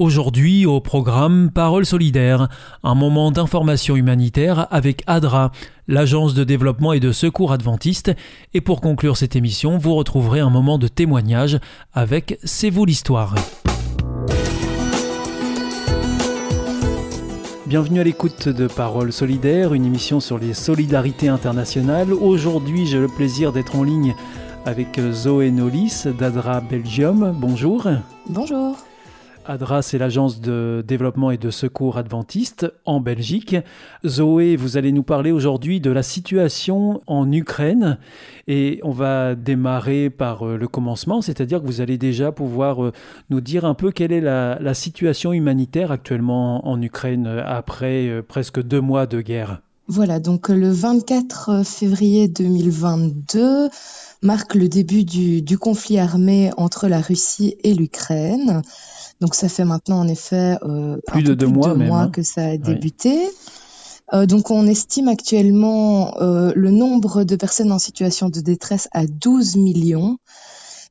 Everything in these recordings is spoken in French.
Aujourd'hui, au programme Parole solidaire, un moment d'information humanitaire avec ADRA, l'agence de développement et de secours adventiste. Et pour conclure cette émission, vous retrouverez un moment de témoignage avec C'est vous l'histoire. Bienvenue à l'écoute de Parole solidaire, une émission sur les solidarités internationales. Aujourd'hui, j'ai le plaisir d'être en ligne avec Zoé Nolis d'ADRA Belgium. Bonjour. Bonjour. ADRA, c'est l'agence de développement et de secours adventiste en Belgique. Zoé, vous allez nous parler aujourd'hui de la situation en Ukraine et on va démarrer par euh, le commencement, c'est-à-dire que vous allez déjà pouvoir euh, nous dire un peu quelle est la, situation humanitaire actuellement en Ukraine euh, après presque deux mois de guerre. Voilà, donc le 24 février 2022 marque le début du, du conflit armé entre la Russie et l'Ukraine. Donc ça fait maintenant en effet euh, plus de deux mois, mois hein. que ça a débuté. Euh, donc on estime actuellement euh, le nombre de personnes en situation de détresse à 12 millions.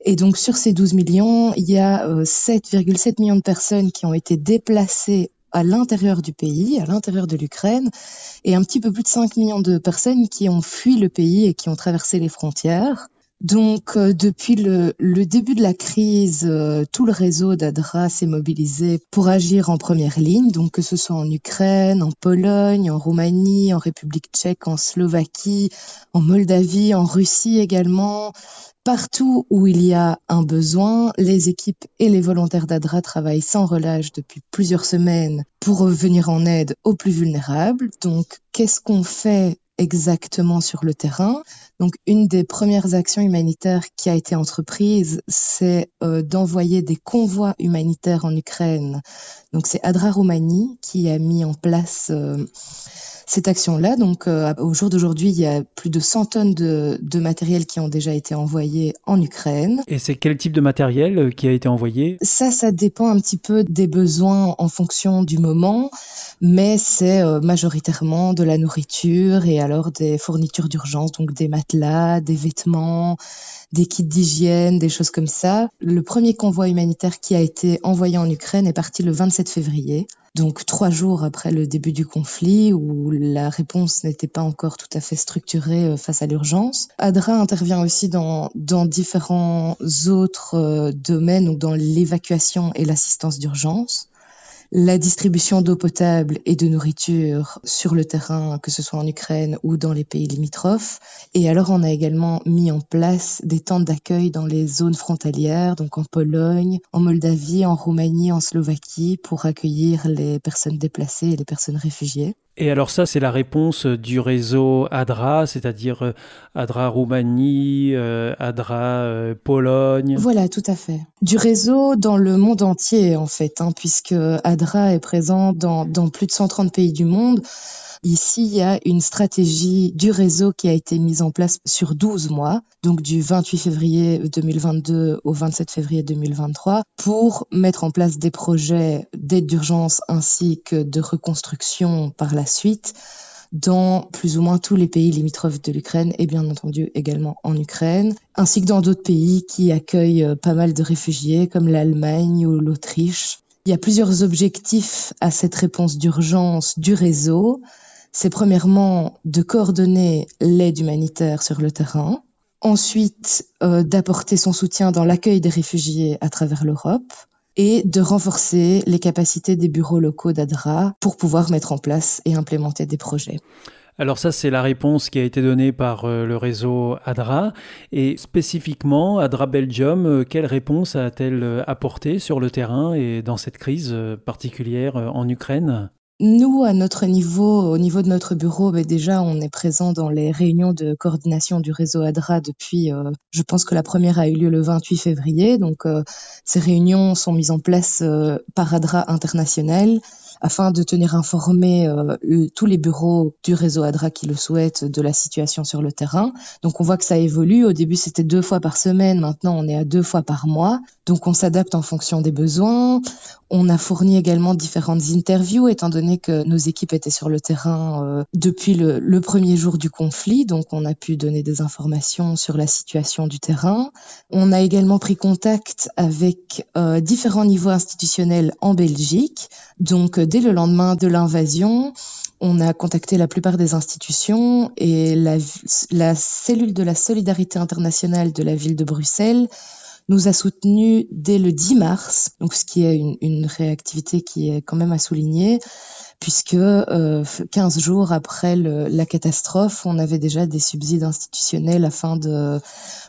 Et donc sur ces 12 millions, il y a 7,7 euh, millions de personnes qui ont été déplacées à l'intérieur du pays, à l'intérieur de l'Ukraine, et un petit peu plus de 5 millions de personnes qui ont fui le pays et qui ont traversé les frontières. Donc, euh, depuis le, début de la crise, euh, tout le réseau d'ADRA s'est mobilisé pour agir en première ligne, donc que ce soit en Ukraine, en Pologne, en Roumanie, en République tchèque, en Slovaquie, en Moldavie, en Russie également. Partout où il y a un besoin, les équipes et les volontaires d'ADRA travaillent sans relâche depuis plusieurs semaines pour venir en aide aux plus vulnérables. Donc, qu'est-ce qu'on fait exactement sur le terrain. Donc, une des premières actions humanitaires qui a été entreprise, c'est euh, d'envoyer des convois humanitaires en Ukraine. Donc, c'est Adra Roumanie qui a mis en place euh, cette action-là. Donc, euh, au jour d'aujourd'hui, il y a plus de 100 tonnes de, de, matériel qui ont déjà été envoyés en Ukraine. Et c'est quel type de matériel euh, qui a été envoyé? Ça, ça dépend un petit peu des besoins en fonction du moment, mais c'est euh, majoritairement de la nourriture et alors des fournitures d'urgence, donc des matelas, des vêtements, des kits d'hygiène, des choses comme ça. Le premier convoi humanitaire qui a été envoyé en Ukraine est parti le 27 février donc trois jours après le début du conflit où la réponse n'était pas encore tout à fait structurée euh, face à l'urgence. ADRA intervient aussi dans, dans différents autres euh, domaines, ou dans l'évacuation et l'assistance d'urgence la distribution d'eau potable et de nourriture sur le terrain, que ce soit en Ukraine ou dans les pays limitrophes. Et alors, on a également mis en place des tentes d'accueil dans les zones frontalières, donc en Pologne, en Moldavie, en Roumanie, en Slovaquie, pour accueillir les personnes déplacées et les personnes réfugiées. Et alors ça, c'est la réponse du réseau ADRA, c'est-à-dire euh, ADRA Roumanie, euh, ADRA euh, Pologne. Voilà, tout à fait. Du réseau dans le monde entier, en fait, hein, puisque ADRA est présent dans plus de 130 pays du monde. Ici, il y a une stratégie du réseau qui a été mise en place sur 12 mois, donc du 28 février 2022 au 27 février 2023, pour mettre en place des projets d'aide d'urgence ainsi que de reconstruction par la suite dans plus ou moins tous les pays limitrophes de l'Ukraine et bien entendu également en Ukraine, ainsi que dans d'autres pays qui accueillent euh, pas mal de réfugiés comme l'Allemagne ou l'Autriche. Il y a plusieurs objectifs à cette réponse d'urgence du réseau c'est premièrement de coordonner l'aide humanitaire sur le terrain, ensuite euh, d'apporter son soutien dans l'accueil des réfugiés à travers l'Europe et de renforcer les capacités des bureaux locaux d'ADRA pour pouvoir mettre en place et implémenter des projets. Alors ça, c'est la réponse qui a été donnée par euh, le réseau ADRA. Et spécifiquement, ADRA Belgium, euh, quelle réponse a-t-elle apporté sur le terrain et dans cette crise particulière en Ukraine? Nous, à notre niveau, au niveau de notre bureau, ben déjà, on est présent dans les réunions de coordination du réseau ADRA depuis, euh, je pense que la première a eu lieu le 28 février. Donc, euh, ces réunions sont mises en place euh, par ADRA international afin de tenir informés euh, tous les bureaux du réseau ADRA qui le souhaitent de la situation sur le terrain. Donc on voit que ça évolue. Au début, c'était deux fois par semaine. Maintenant, on est à deux fois par mois. Donc on s'adapte en fonction des besoins. On a fourni également différentes interviews, étant donné que nos équipes étaient sur le terrain euh, depuis le, premier jour du conflit. Donc on a pu donner des informations sur la situation du terrain. On a également pris contact avec euh, différents niveaux institutionnels en Belgique. Donc dès le lendemain de l'invasion, on a contacté la plupart des institutions et la, cellule de la solidarité internationale de la ville de Bruxelles nous a soutenus dès le 10 mars, donc ce qui est une réactivité qui est quand même à souligner, puisque euh, 15 jours après le, la catastrophe, on avait déjà des subsides institutionnels afin de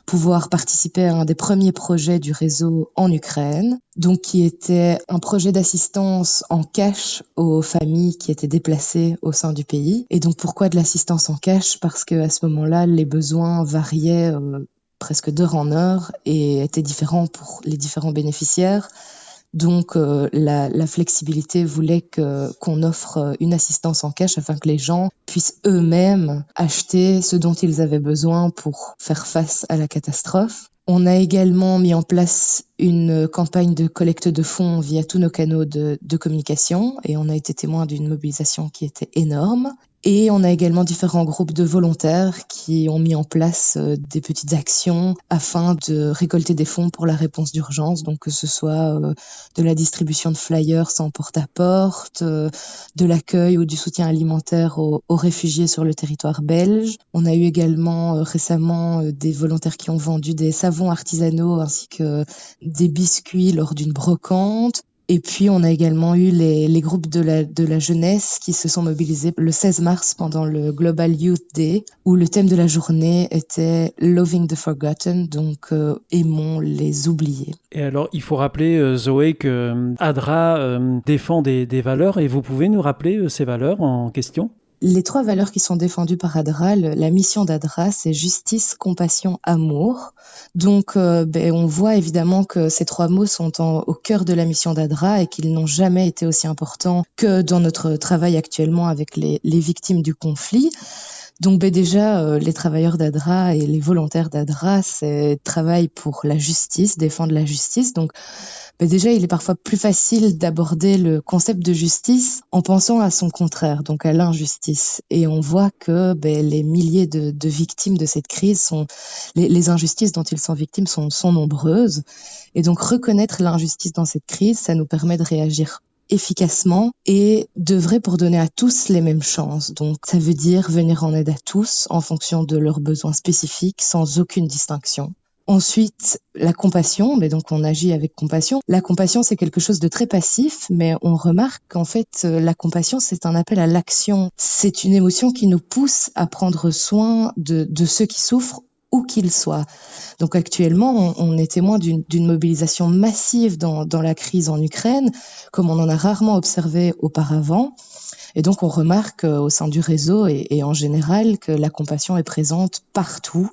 pouvoir participer à un des premiers projets du réseau en Ukraine, donc qui était un projet d'assistance en cash aux familles qui étaient déplacées au sein du pays. Et donc pourquoi de l'assistance en cash? Parce que à ce moment-là, les besoins variaient euh, presque d'heure en heure et était différent pour les différents bénéficiaires. Donc euh, la, la, flexibilité voulait que qu'on offre euh, une assistance en cash afin que les gens puissent eux-mêmes acheter ce dont ils avaient besoin pour faire face à la catastrophe. On a également mis en place une campagne de collecte de fonds via tous nos canaux de, communication et on a été témoin d'une mobilisation qui était énorme. Et on a également différents groupes de volontaires qui ont mis en place euh, des petites actions afin de récolter des fonds pour la réponse d'urgence, donc que ce soit euh, de la distribution de flyers en porte-à-porte, euh, de l'accueil ou du soutien alimentaire aux, aux, réfugiés sur le territoire belge. On a eu également récemment des volontaires qui ont vendu des savons artisanaux ainsi que des biscuits lors d'une brocante. Et puis, on a également eu les, groupes de la, de la jeunesse qui se sont mobilisés le 16 mars pendant le Global Youth Day, où le thème de la journée était Loving the Forgotten, donc euh, aimons les oubliés. Et alors, il faut rappeler, euh, Zoé, que euh, ADRA défend des, des, valeurs, et vous pouvez nous rappeler ces valeurs en question? Les trois valeurs qui sont défendues par ADRA, la mission d'ADRA, c'est justice, compassion, amour. Donc, euh, ben, on voit évidemment que ces trois mots sont au cœur de la mission d'ADRA et qu'ils n'ont jamais été aussi importants que dans notre travail actuellement avec les victimes du conflit. Donc ben déjà, euh, les travailleurs d'ADRA et les volontaires d'ADRA, c'est travail pour la justice, défendre la justice. Donc ben déjà, il est parfois plus facile d'aborder le concept de justice en pensant à son contraire, donc à l'injustice. Et on voit que ben, les milliers de, de, victimes de cette crise sont, les, les, injustices dont ils sont victimes sont, sont nombreuses. Et donc reconnaître l'injustice dans cette crise, ça nous permet de réagir efficacement et devrait pour donner à tous les mêmes chances. Donc ça veut dire venir en aide à tous en fonction de leurs besoins spécifiques sans aucune distinction. Ensuite, la compassion, mais donc on agit avec compassion. La compassion, c'est quelque chose de très passif, mais on remarque qu'en fait, la compassion, c'est un appel à l'action. C'est une émotion qui nous pousse à prendre soin de, de ceux qui souffrent où qu'ils soient. Donc actuellement, on, est témoin d'une mobilisation massive dans, la crise en Ukraine, comme on en a rarement observé auparavant. Et donc, on remarque euh, au sein du réseau et en général que la compassion est présente partout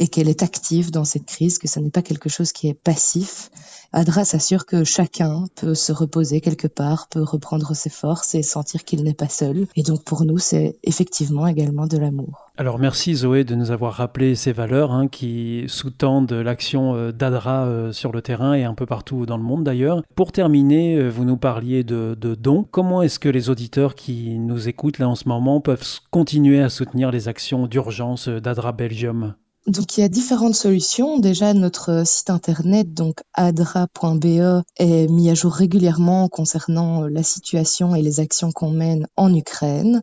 et qu'elle est active dans cette crise, que ce n'est pas quelque chose qui est passif. ADRA s'assure que chacun peut se reposer quelque part, peut reprendre ses forces et sentir qu'il n'est pas seul. Et donc pour nous, c'est effectivement également de l'amour. Alors merci Zoé de nous avoir rappelé ces valeurs hein, qui sous-tendent l'action euh, d'ADRA euh, sur le terrain et un peu partout dans le monde d'ailleurs. Pour terminer, euh, vous nous parliez de, de dons. Comment est-ce que les auditeurs qui nous écoutent là en ce moment peuvent continuer à soutenir les actions d'urgence d'ADRA Belgium? Donc il y a différentes solutions. Déjà notre site internet donc adra.be est mis à jour régulièrement concernant la situation et les actions qu'on mène en Ukraine.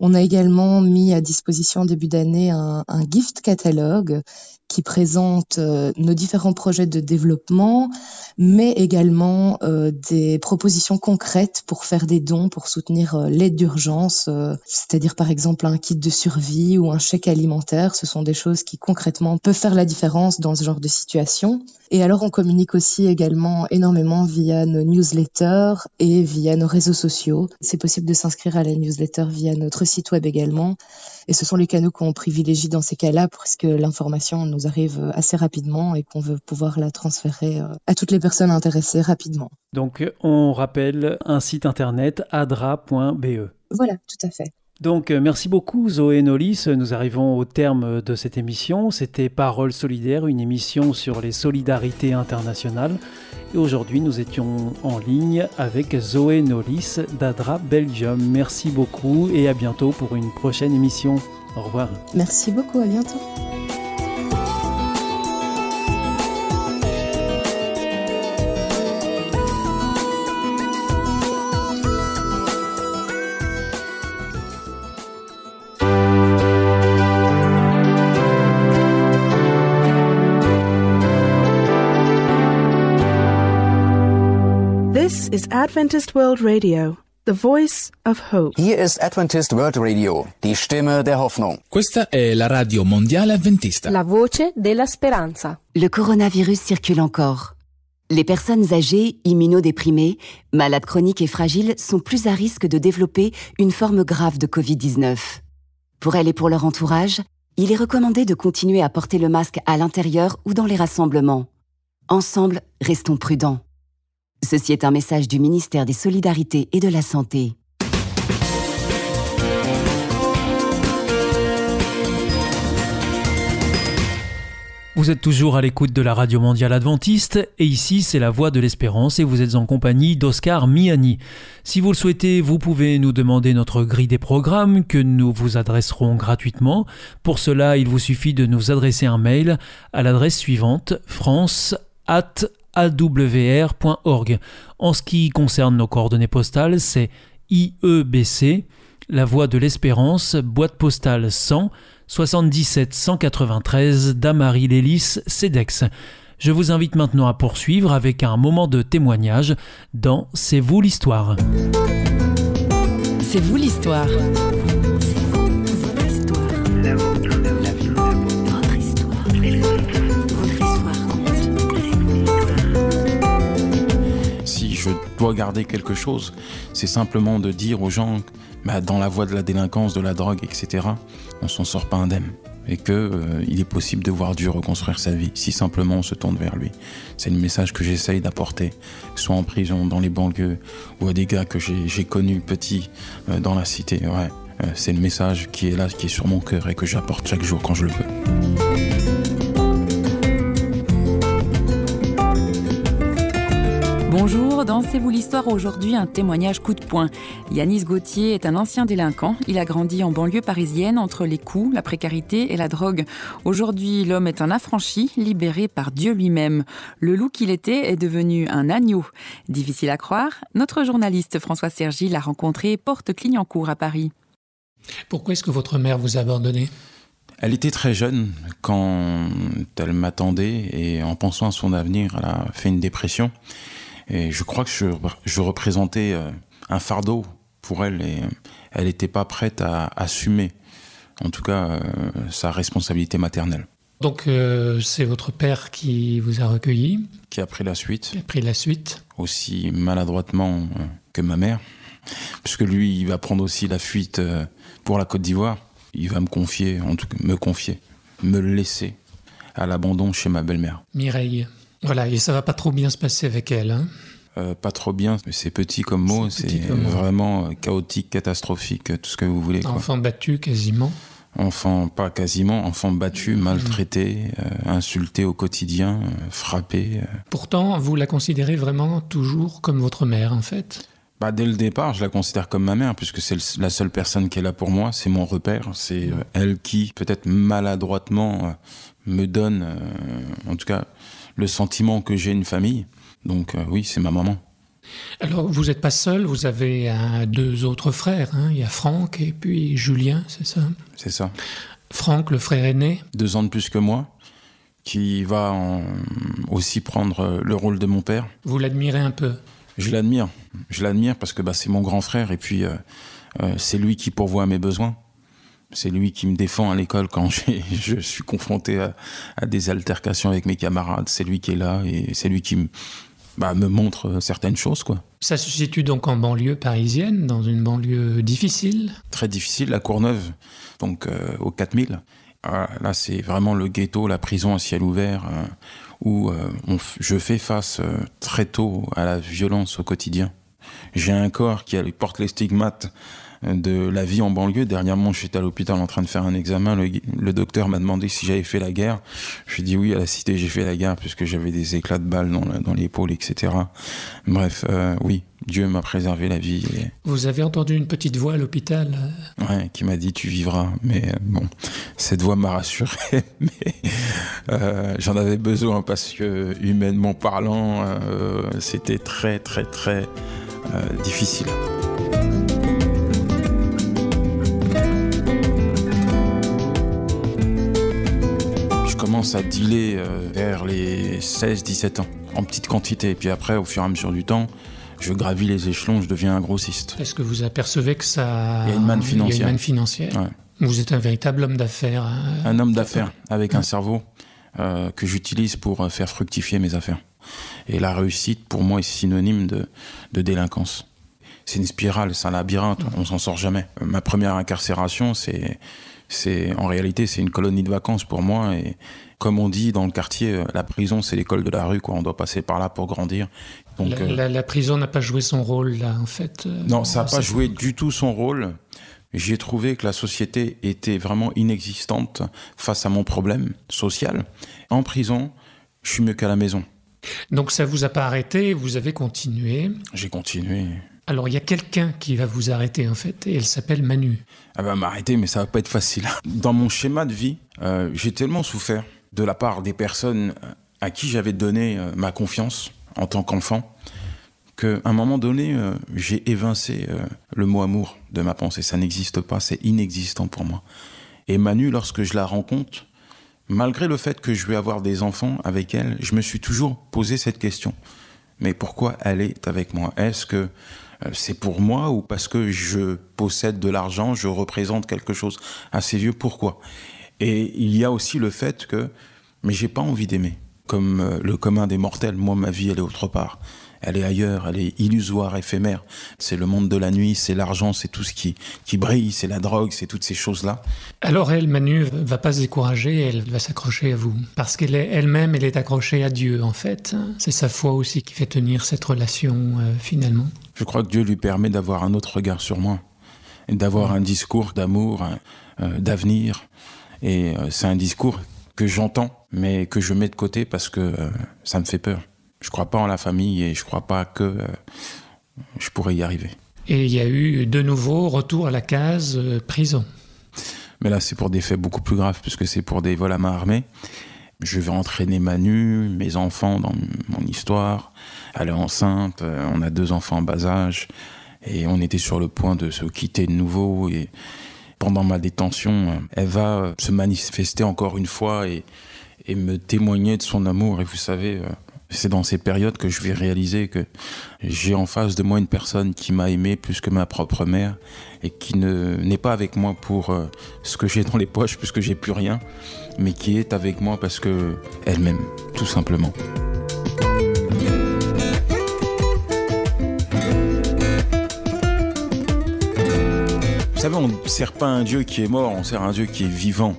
On a également mis à disposition début d'année un, un, gift catalogue qui présente euh, nos différents projets de développement, mais également euh, des propositions concrètes pour faire des dons, pour soutenir euh, l'aide d'urgence, c'est-à-dire par exemple un kit de survie ou un chèque alimentaire. Ce sont des choses qui concrètement peuvent faire la différence dans ce genre de situation. Et alors on communique aussi également énormément via nos newsletters et via nos réseaux sociaux. C'est possible de s'inscrire à la newsletter via notre site web également. Et ce sont les canaux qu'on privilégie dans ces cas-là parce que l'information nous arrive assez rapidement et qu'on veut pouvoir la transférer euh, à toutes les personnes intéressées rapidement. Donc on rappelle un site internet adra.be. Voilà, tout à fait. Donc euh, merci beaucoup Zoé Nolis, nous arrivons au terme de cette émission. C'était Parole solidaire, une émission sur les solidarités internationales. Et aujourd'hui nous étions en ligne avec Zoé Nolis d'Adra Belgium. Merci beaucoup et à bientôt pour une prochaine émission. Au revoir. Merci beaucoup, à bientôt. Is Adventist World Radio, the voice of hope. Hier ist Adventist World Radio, die Stimme der Hoffnung. Questa è la radio mondiale adventista. La voce della speranza. Le coronavirus circule encore. Les personnes âgées, immunodéprimées, malades chroniques et fragiles sont plus à risque de développer une forme grave de Covid-19. Pour elles et pour leur entourage, il est recommandé de continuer à porter le masque à l'intérieur ou dans les rassemblements. Ensemble, restons prudents. Ceci est un message du ministère des Solidarités et de la Santé. Vous êtes toujours à l'écoute de la Radio Mondiale Adventiste et ici c'est la Voix de l'Espérance et vous êtes en compagnie d'Oscar Miani. Si vous le souhaitez, vous pouvez nous demander notre grille des programmes que nous vous adresserons gratuitement. Pour cela, il vous suffit de nous adresser un mail à l'adresse suivante france awr.org. En ce qui concerne nos coordonnées postales, c'est IEBC, La Voie de l'Espérance, boîte postale 100 77 193 Damary Lélis, CEDEX. Je vous invite maintenant à poursuivre avec un moment de témoignage dans C'est vous l'histoire. C'est vous l'histoire. Dois garder quelque chose, c'est simplement de dire aux gens, bah, dans la voie de la délinquance, de la drogue, etc., on s'en sort pas indemne et que euh, il est possible de voir Dieu reconstruire sa vie si simplement on se tourne vers lui. C'est le message que j'essaye d'apporter, soit en prison, dans les banlieues, ou à des gars que j'ai connus petits euh, dans la cité. Ouais, euh, c'est le message qui est là, qui est sur mon cœur et que j'apporte chaque jour quand je le veux. Bonjour, dans C'est vous l'histoire aujourd'hui un témoignage coup de poing. Yanis Gauthier est un ancien délinquant. Il a grandi en banlieue parisienne entre les coups, la précarité et la drogue. Aujourd'hui, l'homme est un affranchi, libéré par Dieu lui-même. Le loup qu'il était est devenu un agneau. Difficile à croire, notre journaliste François Sergi l'a rencontré porte Clignancourt à Paris. Pourquoi est-ce que votre mère vous a abandonné? Elle était très jeune quand elle m'attendait et en pensant à son avenir, elle a fait une dépression. Et je crois que je, je représentais euh, un fardeau pour elle et euh, elle n'était pas prête à assumer, en tout cas, euh, sa responsabilité maternelle. Donc c'est votre père qui vous a recueilli Qui a pris la suite. Qui a pris la suite. Aussi maladroitement que ma mère, puisque lui, il va prendre aussi la fuite pour la Côte d'Ivoire. Il va me confier, en tout cas me confier, me laisser à l'abandon chez ma belle-mère. Mireille. Voilà, et ça va pas trop bien se passer avec elle. Hein euh, pas trop bien, c'est petit comme mot, c'est vraiment euh, chaotique, catastrophique, tout ce que vous voulez. Enfant battu quasiment Enfant, pas quasiment, enfant battu, mmh. maltraité, euh, insulté au quotidien, frappé. Pourtant, vous la considérez vraiment toujours comme votre mère, en fait bah, Dès le départ, je la considère comme ma mère, puisque c'est la seule personne qui est là pour moi, c'est mon repère, c'est elle qui, peut-être maladroitement, me donne, en tout cas, le sentiment que j'ai une famille. Donc euh, oui, c'est ma maman. Alors vous n'êtes pas seul, vous avez deux autres frères. Hein. Il y a Franck et puis Julien, c'est ça? C'est ça. Franck, le frère aîné? Deux ans de plus que moi. qui va en- aussi prendre le rôle de mon père. Vous l'admirez un peu? Je l'admire. Je l'admire parce que bah, c'est mon grand frère et puis euh, euh, c'est lui qui pourvoit à mes besoins. C'est lui qui me défend à l'école quand je suis confronté à, à des altercations avec mes camarades. C'est lui qui est là et c'est lui qui me, bah, me montre certaines choses. quoi. Ça se situe donc en banlieue parisienne, dans une banlieue difficile? Très difficile, la Courneuve, donc euh, au 4000. Ah, là, c'est vraiment le ghetto, la prison à ciel ouvert, euh, où euh, on je fais face euh, très tôt à la violence au quotidien. J'ai un corps qui porte les stigmates de la vie en banlieue. Dernièrement, j'étais à l'hôpital en train de faire un examen. Le, le docteur m'a demandé si j'avais fait la guerre. Je dit oui, à la cité, j'ai fait la guerre puisque j'avais des éclats de balles dans, dans l'épaule, etc. Bref, euh, oui, Dieu m'a préservé la vie. Et, Vous avez entendu une petite voix à l'hôpital euh, Ouais, qui m'a dit tu vivras. Mais euh, bon, cette voix m'a rassuré. Mais euh, j'en avais besoin parce que humainement parlant, euh, c'était très très très difficile. Commence à dealer euh, vers les 16-17 ans, en petite quantité. Et puis après, au fur et à mesure du temps, je gravis les échelons, je deviens un grossiste. Est-ce que vous apercevez que ça... Il y a une manne Il y a financière. une manne financière. Ouais. Vous êtes un véritable homme d'affaires. hein. Un homme d'affaires avec un cerveau euh, que j'utilise pour euh, faire fructifier mes affaires. Et la réussite, pour moi, est synonyme de, de délinquance. C'est une spirale, c'est un labyrinthe, on s'en sort jamais. Euh, Ma première incarcération, c'est, c'est en réalité, c'est une colonie de vacances pour moi. Et comme on dit dans le quartier, euh, la prison, c'est l'école de la rue, quoi. On doit passer par là pour grandir. Donc, la, euh, la- la prison n'a pas joué son rôle là, en fait. euh, non, ça n'a pas joué du tout son rôle. J'ai trouvé que la société était vraiment inexistante face à mon problème social. En prison, je suis mieux qu'à la maison. Donc ça vous a pas arrêté, vous avez continué. J'ai continué. Alors il y a quelqu'un qui va vous arrêter en fait, et elle s'appelle Manu. Elle va m'arrêter, mais ça va pas être facile. Dans mon schéma de vie, euh, j'ai tellement souffert de la part des personnes à qui j'avais donné euh, ma confiance en tant qu'enfant qu'à un moment donné, euh, j'ai évincé euh, le mot amour de ma pensée. Ça n'existe pas, c'est inexistant pour moi. Et Manu, lorsque je la rencontre, malgré le fait que je vais avoir des enfants avec elle, je me suis toujours posé cette question. Mais pourquoi elle est avec moi? Est-ce que euh, c'est pour moi ou parce que je possède de l'argent, je représente quelque chose à ses yeux Pourquoi? Et il y a aussi le fait que, mais j'ai pas envie d'aimer. Comme euh, le commun des mortels, moi ma vie elle est autre part. Elle est ailleurs, elle est illusoire, éphémère. C'est le monde de la nuit, c'est l'argent, c'est tout ce qui, qui brille, c'est la drogue, c'est toutes ces choses-là. Alors elle, Manu, va pas se décourager, elle va s'accrocher à vous. Parce qu'elle est elle-même, elle est accrochée à Dieu en fait. C'est sa foi aussi qui fait tenir cette relation euh, finalement. Je crois que Dieu lui permet d'avoir un autre regard sur moi, et d'avoir un discours d'amour, euh, d'avenir. Et euh, c'est un discours que j'entends, mais que je mets de côté parce que euh, ça me fait peur. Je crois pas en la famille et je crois pas que je pourrais y arriver. Et il y a eu de nouveau retour à la case prison. Mais là, c'est pour des faits beaucoup plus graves, puisque c'est pour des vols à main armée. Je vais entraîner Manu, mes enfants dans mon histoire. Elle est enceinte, euh, on a deux enfants en bas âge, et on était sur le point de se quitter de nouveau. Et pendant ma détention, euh, elle va euh, se manifester encore une fois et, et me témoigner de son amour. Et vous savez, euh, c'est dans ces périodes que je vais réaliser que j'ai en face de moi une personne qui m'a aimé plus que ma propre mère et qui ne n'est pas avec moi pour euh, ce que j'ai dans les poches puisque j'ai plus rien, mais qui est avec moi parce que elle m'aime, tout simplement. Vous savez, on ne sert pas un Dieu qui est mort, on sert un Dieu qui est vivant.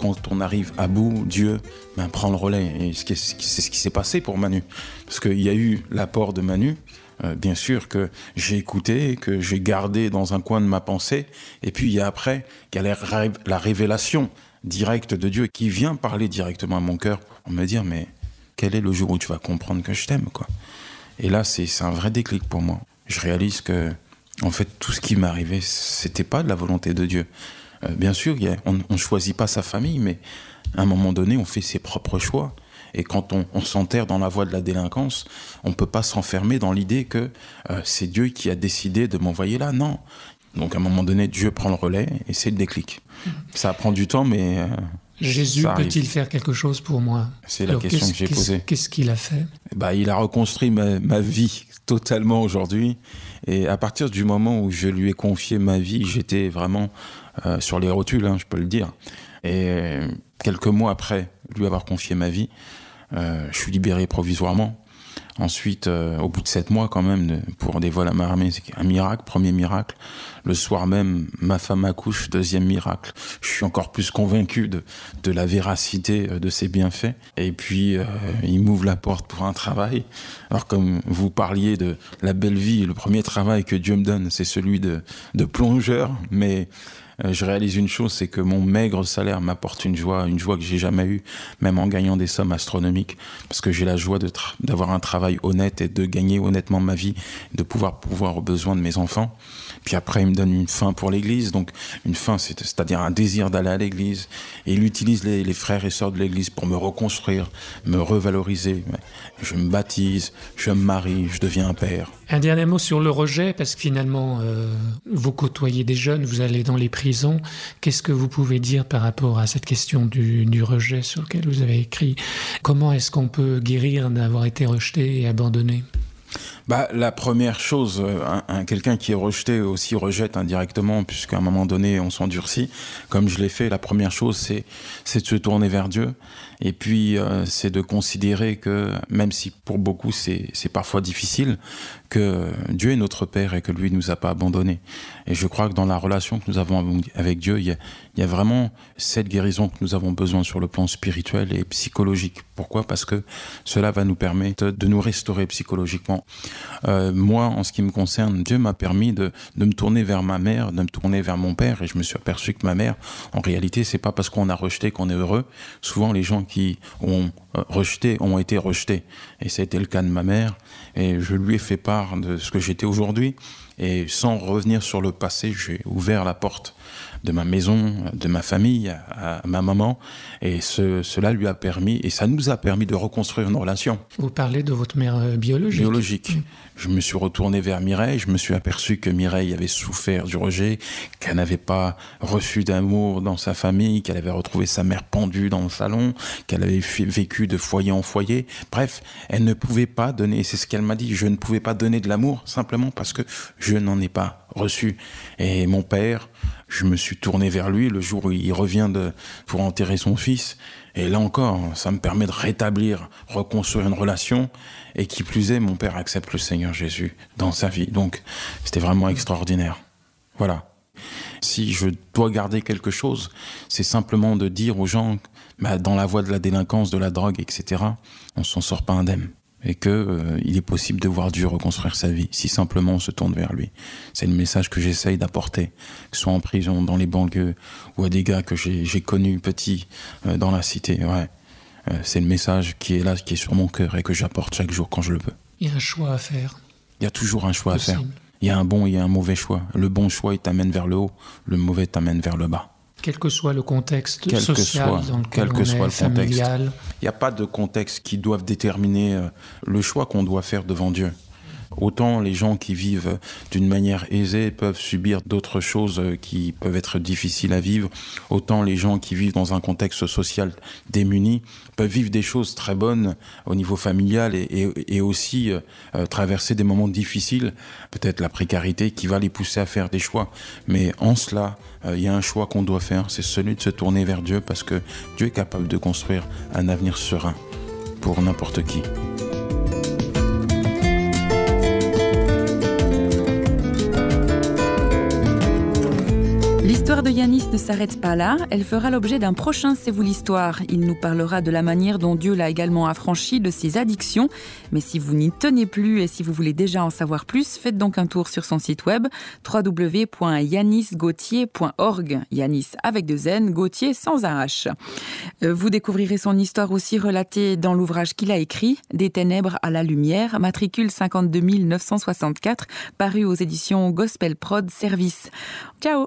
Quand on arrive à bout, Dieu ben, prend le relais. Et c'est ce qui s'est passé pour Manu. Parce qu'il y a eu l'apport de Manu, euh, bien sûr, que j'ai écouté, que j'ai gardé dans un coin de ma pensée. Et puis il y a après, il y a la, ré- la révélation directe de Dieu qui vient parler directement à mon cœur pour me dire, mais quel est le jour où tu vas comprendre que je t'aime, quoi? Et là, c'est un vrai déclic pour moi. Je réalise que, en fait, tout ce qui arrivé, c'était pas de la volonté de Dieu. Euh, bien sûr, il y a- on ne choisit pas sa famille, mais à un moment donné, on fait ses propres choix. Et quand on, on s'enterre dans la voie de la délinquance, on ne peut pas s'enfermer dans l'idée que euh, c'est Dieu qui a décidé de m'envoyer là. Non. Donc à un moment donné, Dieu prend le relais et c'est le déclic. Ça prend du temps, mais euh, Jésus peut-il faire quelque chose pour moi? C'est la question que j'ai posée. Qu'est-ce qu'il a fait? Bah, Il a reconstruit ma, vie totalement aujourd'hui. Et à partir du moment où je lui ai confié ma vie, j'étais vraiment euh, sur les rotules, hein, je peux le dire. Et quelques mois après lui avoir confié ma vie, euh, je suis libéré provisoirement. Ensuite, euh, au bout de sept mois quand même, pour des vols à main armée, c'est un miracle, premier miracle. Le soir même, ma femme accouche, deuxième miracle. Je suis encore plus convaincu de, la véracité de ses bienfaits. Et puis, euh, il m'ouvre la porte pour un travail. Alors, comme vous parliez de la belle vie, le premier travail que Dieu me donne, c'est celui de, de plongeur. Mais je réalise une chose, c'est que mon maigre salaire m'apporte une joie, une joie que j'ai jamais eue, même en gagnant des sommes astronomiques, parce que j'ai la joie d'avoir un travail honnête et de gagner honnêtement ma vie, de pouvoir pouvoir aux besoins de mes enfants. Puis après, il me donne une fin pour l'Église, donc une fin, c'est-à-dire un désir d'aller à l'Église. Il utilise les, les frères et sœurs de l'Église pour me reconstruire, me revaloriser. Je me baptise, je me marie, je deviens un père. Un dernier mot sur le rejet, parce que finalement, euh, vous côtoyez des jeunes, vous allez dans les prisons. Qu'est-ce que vous pouvez dire par rapport à cette question du, du rejet sur lequel vous avez écrit? Comment est-ce qu'on peut guérir d'avoir été rejeté et abandonné? Bah, la première chose, euh, un, quelqu'un qui est rejeté aussi rejette indirectement, puisqu'à un moment donné, on s'endurcit. Comme je l'ai fait, la première chose, c'est, de se tourner vers Dieu. Et puis, euh, c'est de considérer que, même si pour beaucoup c'est parfois difficile, que Dieu est notre Père et que lui nous a pas abandonnés. Et je crois que dans la relation que nous avons avec Dieu, il y a, il y a vraiment cette guérison que nous avons besoin sur le plan spirituel et psychologique. Pourquoi? Parce que cela va nous permettre de nous restaurer psychologiquement. Euh, moi, en ce qui me concerne, Dieu m'a permis de, de me tourner vers ma mère, de me tourner vers mon père, et je me suis aperçu que ma mère, en réalité, c'est pas parce qu'on a rejeté qu'on est heureux. Souvent, les gens qui ont euh, rejeté ont été rejetés, et ça a été le cas de ma mère. Et je lui ai fait part de ce que j'étais aujourd'hui. Et sans revenir sur le passé, j'ai ouvert la porte de ma maison, de ma famille, à, ma maman. Et ce, cela lui a permis, et ça nous a permis de reconstruire une relation. Vous parlez de votre mère euh, biologique Biologique. Je me suis retourné vers Mireille, je me suis aperçu que Mireille avait souffert du rejet, qu'elle n'avait pas reçu d'amour dans sa famille, qu'elle avait retrouvé sa mère pendue dans le salon, qu'elle avait vécu de foyer en foyer. Bref, elle ne pouvait pas donner, c'est ce qu'elle m'a dit, je ne pouvais pas donner de l'amour simplement parce que je n'en ai pas reçu. Et mon père, je me suis tourné vers lui le jour où il revient pour enterrer son fils. Et là encore, ça me permet de rétablir, reconstruire une relation. Et qui plus est, mon père accepte le Seigneur Jésus dans sa vie. Donc, c'était vraiment extraordinaire. Voilà. Si je dois garder quelque chose, c'est simplement de dire aux gens, bah, dans la voie de la délinquance, de la drogue, etc., on s'en sort pas indemne et que euh, il est possible de voir Dieu reconstruire sa vie si simplement on se tourne vers lui. C'est le message que j'essaye d'apporter, que ce soit en prison, dans les banlieues ou à des gars que j'ai connus petits euh, dans la cité. Ouais. Euh, c'est le message qui est là, qui est sur mon cœur et que j'apporte chaque jour quand je le peux. Il y a un choix à faire. Il y a toujours un choix à faire. Il y a un bon et un mauvais choix. Le bon choix, il t'amène vers le haut. Le mauvais t'amène vers le bas. Quel que soit le contexte quel social que soit, dans quel que soit le contexte, il n'y a pas de contexte qui doivent déterminer euh, le choix qu'on doit faire devant Dieu. Autant les gens qui vivent d'une manière aisée peuvent subir d'autres choses qui peuvent être difficiles à vivre, autant les gens qui vivent dans un contexte social démuni peuvent vivre des choses très bonnes au niveau familial et, aussi euh, traverser des moments difficiles, peut-être la précarité qui va les pousser à faire des choix. Mais en cela, euh, il y a un choix qu'on doit faire, c'est celui de se tourner vers Dieu parce que Dieu est capable de construire un avenir serein pour n'importe qui. Yanis ne s'arrête pas là, elle fera l'objet d'un prochain C'est vous l'histoire. Il nous parlera de la manière dont Dieu l'a également affranchi de ses addictions. Mais si vous n'y tenez plus et si vous voulez déjà en savoir plus, faites donc un tour sur son site web www.yanisgauthier.org. Yanis avec deux N, Gauthier sans un H. Vous découvrirez son histoire aussi relatée dans l'ouvrage qu'il a écrit, Des ténèbres à la lumière, matricule 52 964, paru aux éditions Gospel Prod Service. Ciao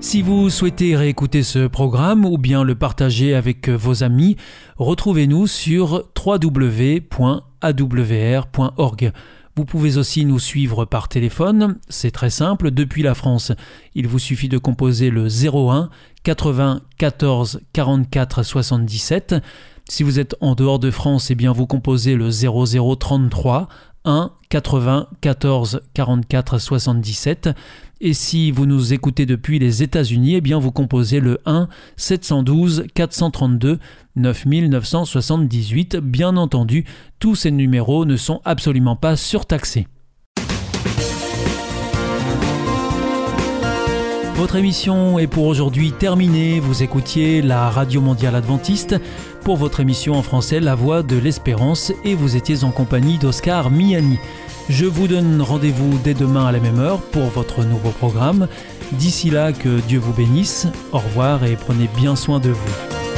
Si vous souhaitez réécouter ce programme ou bien le partager avec vos amis, retrouvez-nous sur www.awr.org. Vous pouvez aussi nous suivre par téléphone, c'est très simple, depuis la France. Il vous suffit de composer le 01 80 14 44 77. Si vous êtes en dehors de France, eh bien vous composez le 0033 1 80 14 44 77. Et si vous nous écoutez depuis les États-Unis, eh bien vous composez le 1 712 432 9978. Bien entendu, tous ces numéros ne sont absolument pas surtaxés. Votre émission est pour aujourd'hui terminée. Vous écoutiez la Radio Mondiale Adventiste pour votre émission en français La Voix de l'Espérance et vous étiez en compagnie d'Oscar Miani. Je vous donne rendez-vous dès demain à la même heure pour votre nouveau programme. D'ici là, que Dieu vous bénisse. Au revoir et prenez bien soin de vous.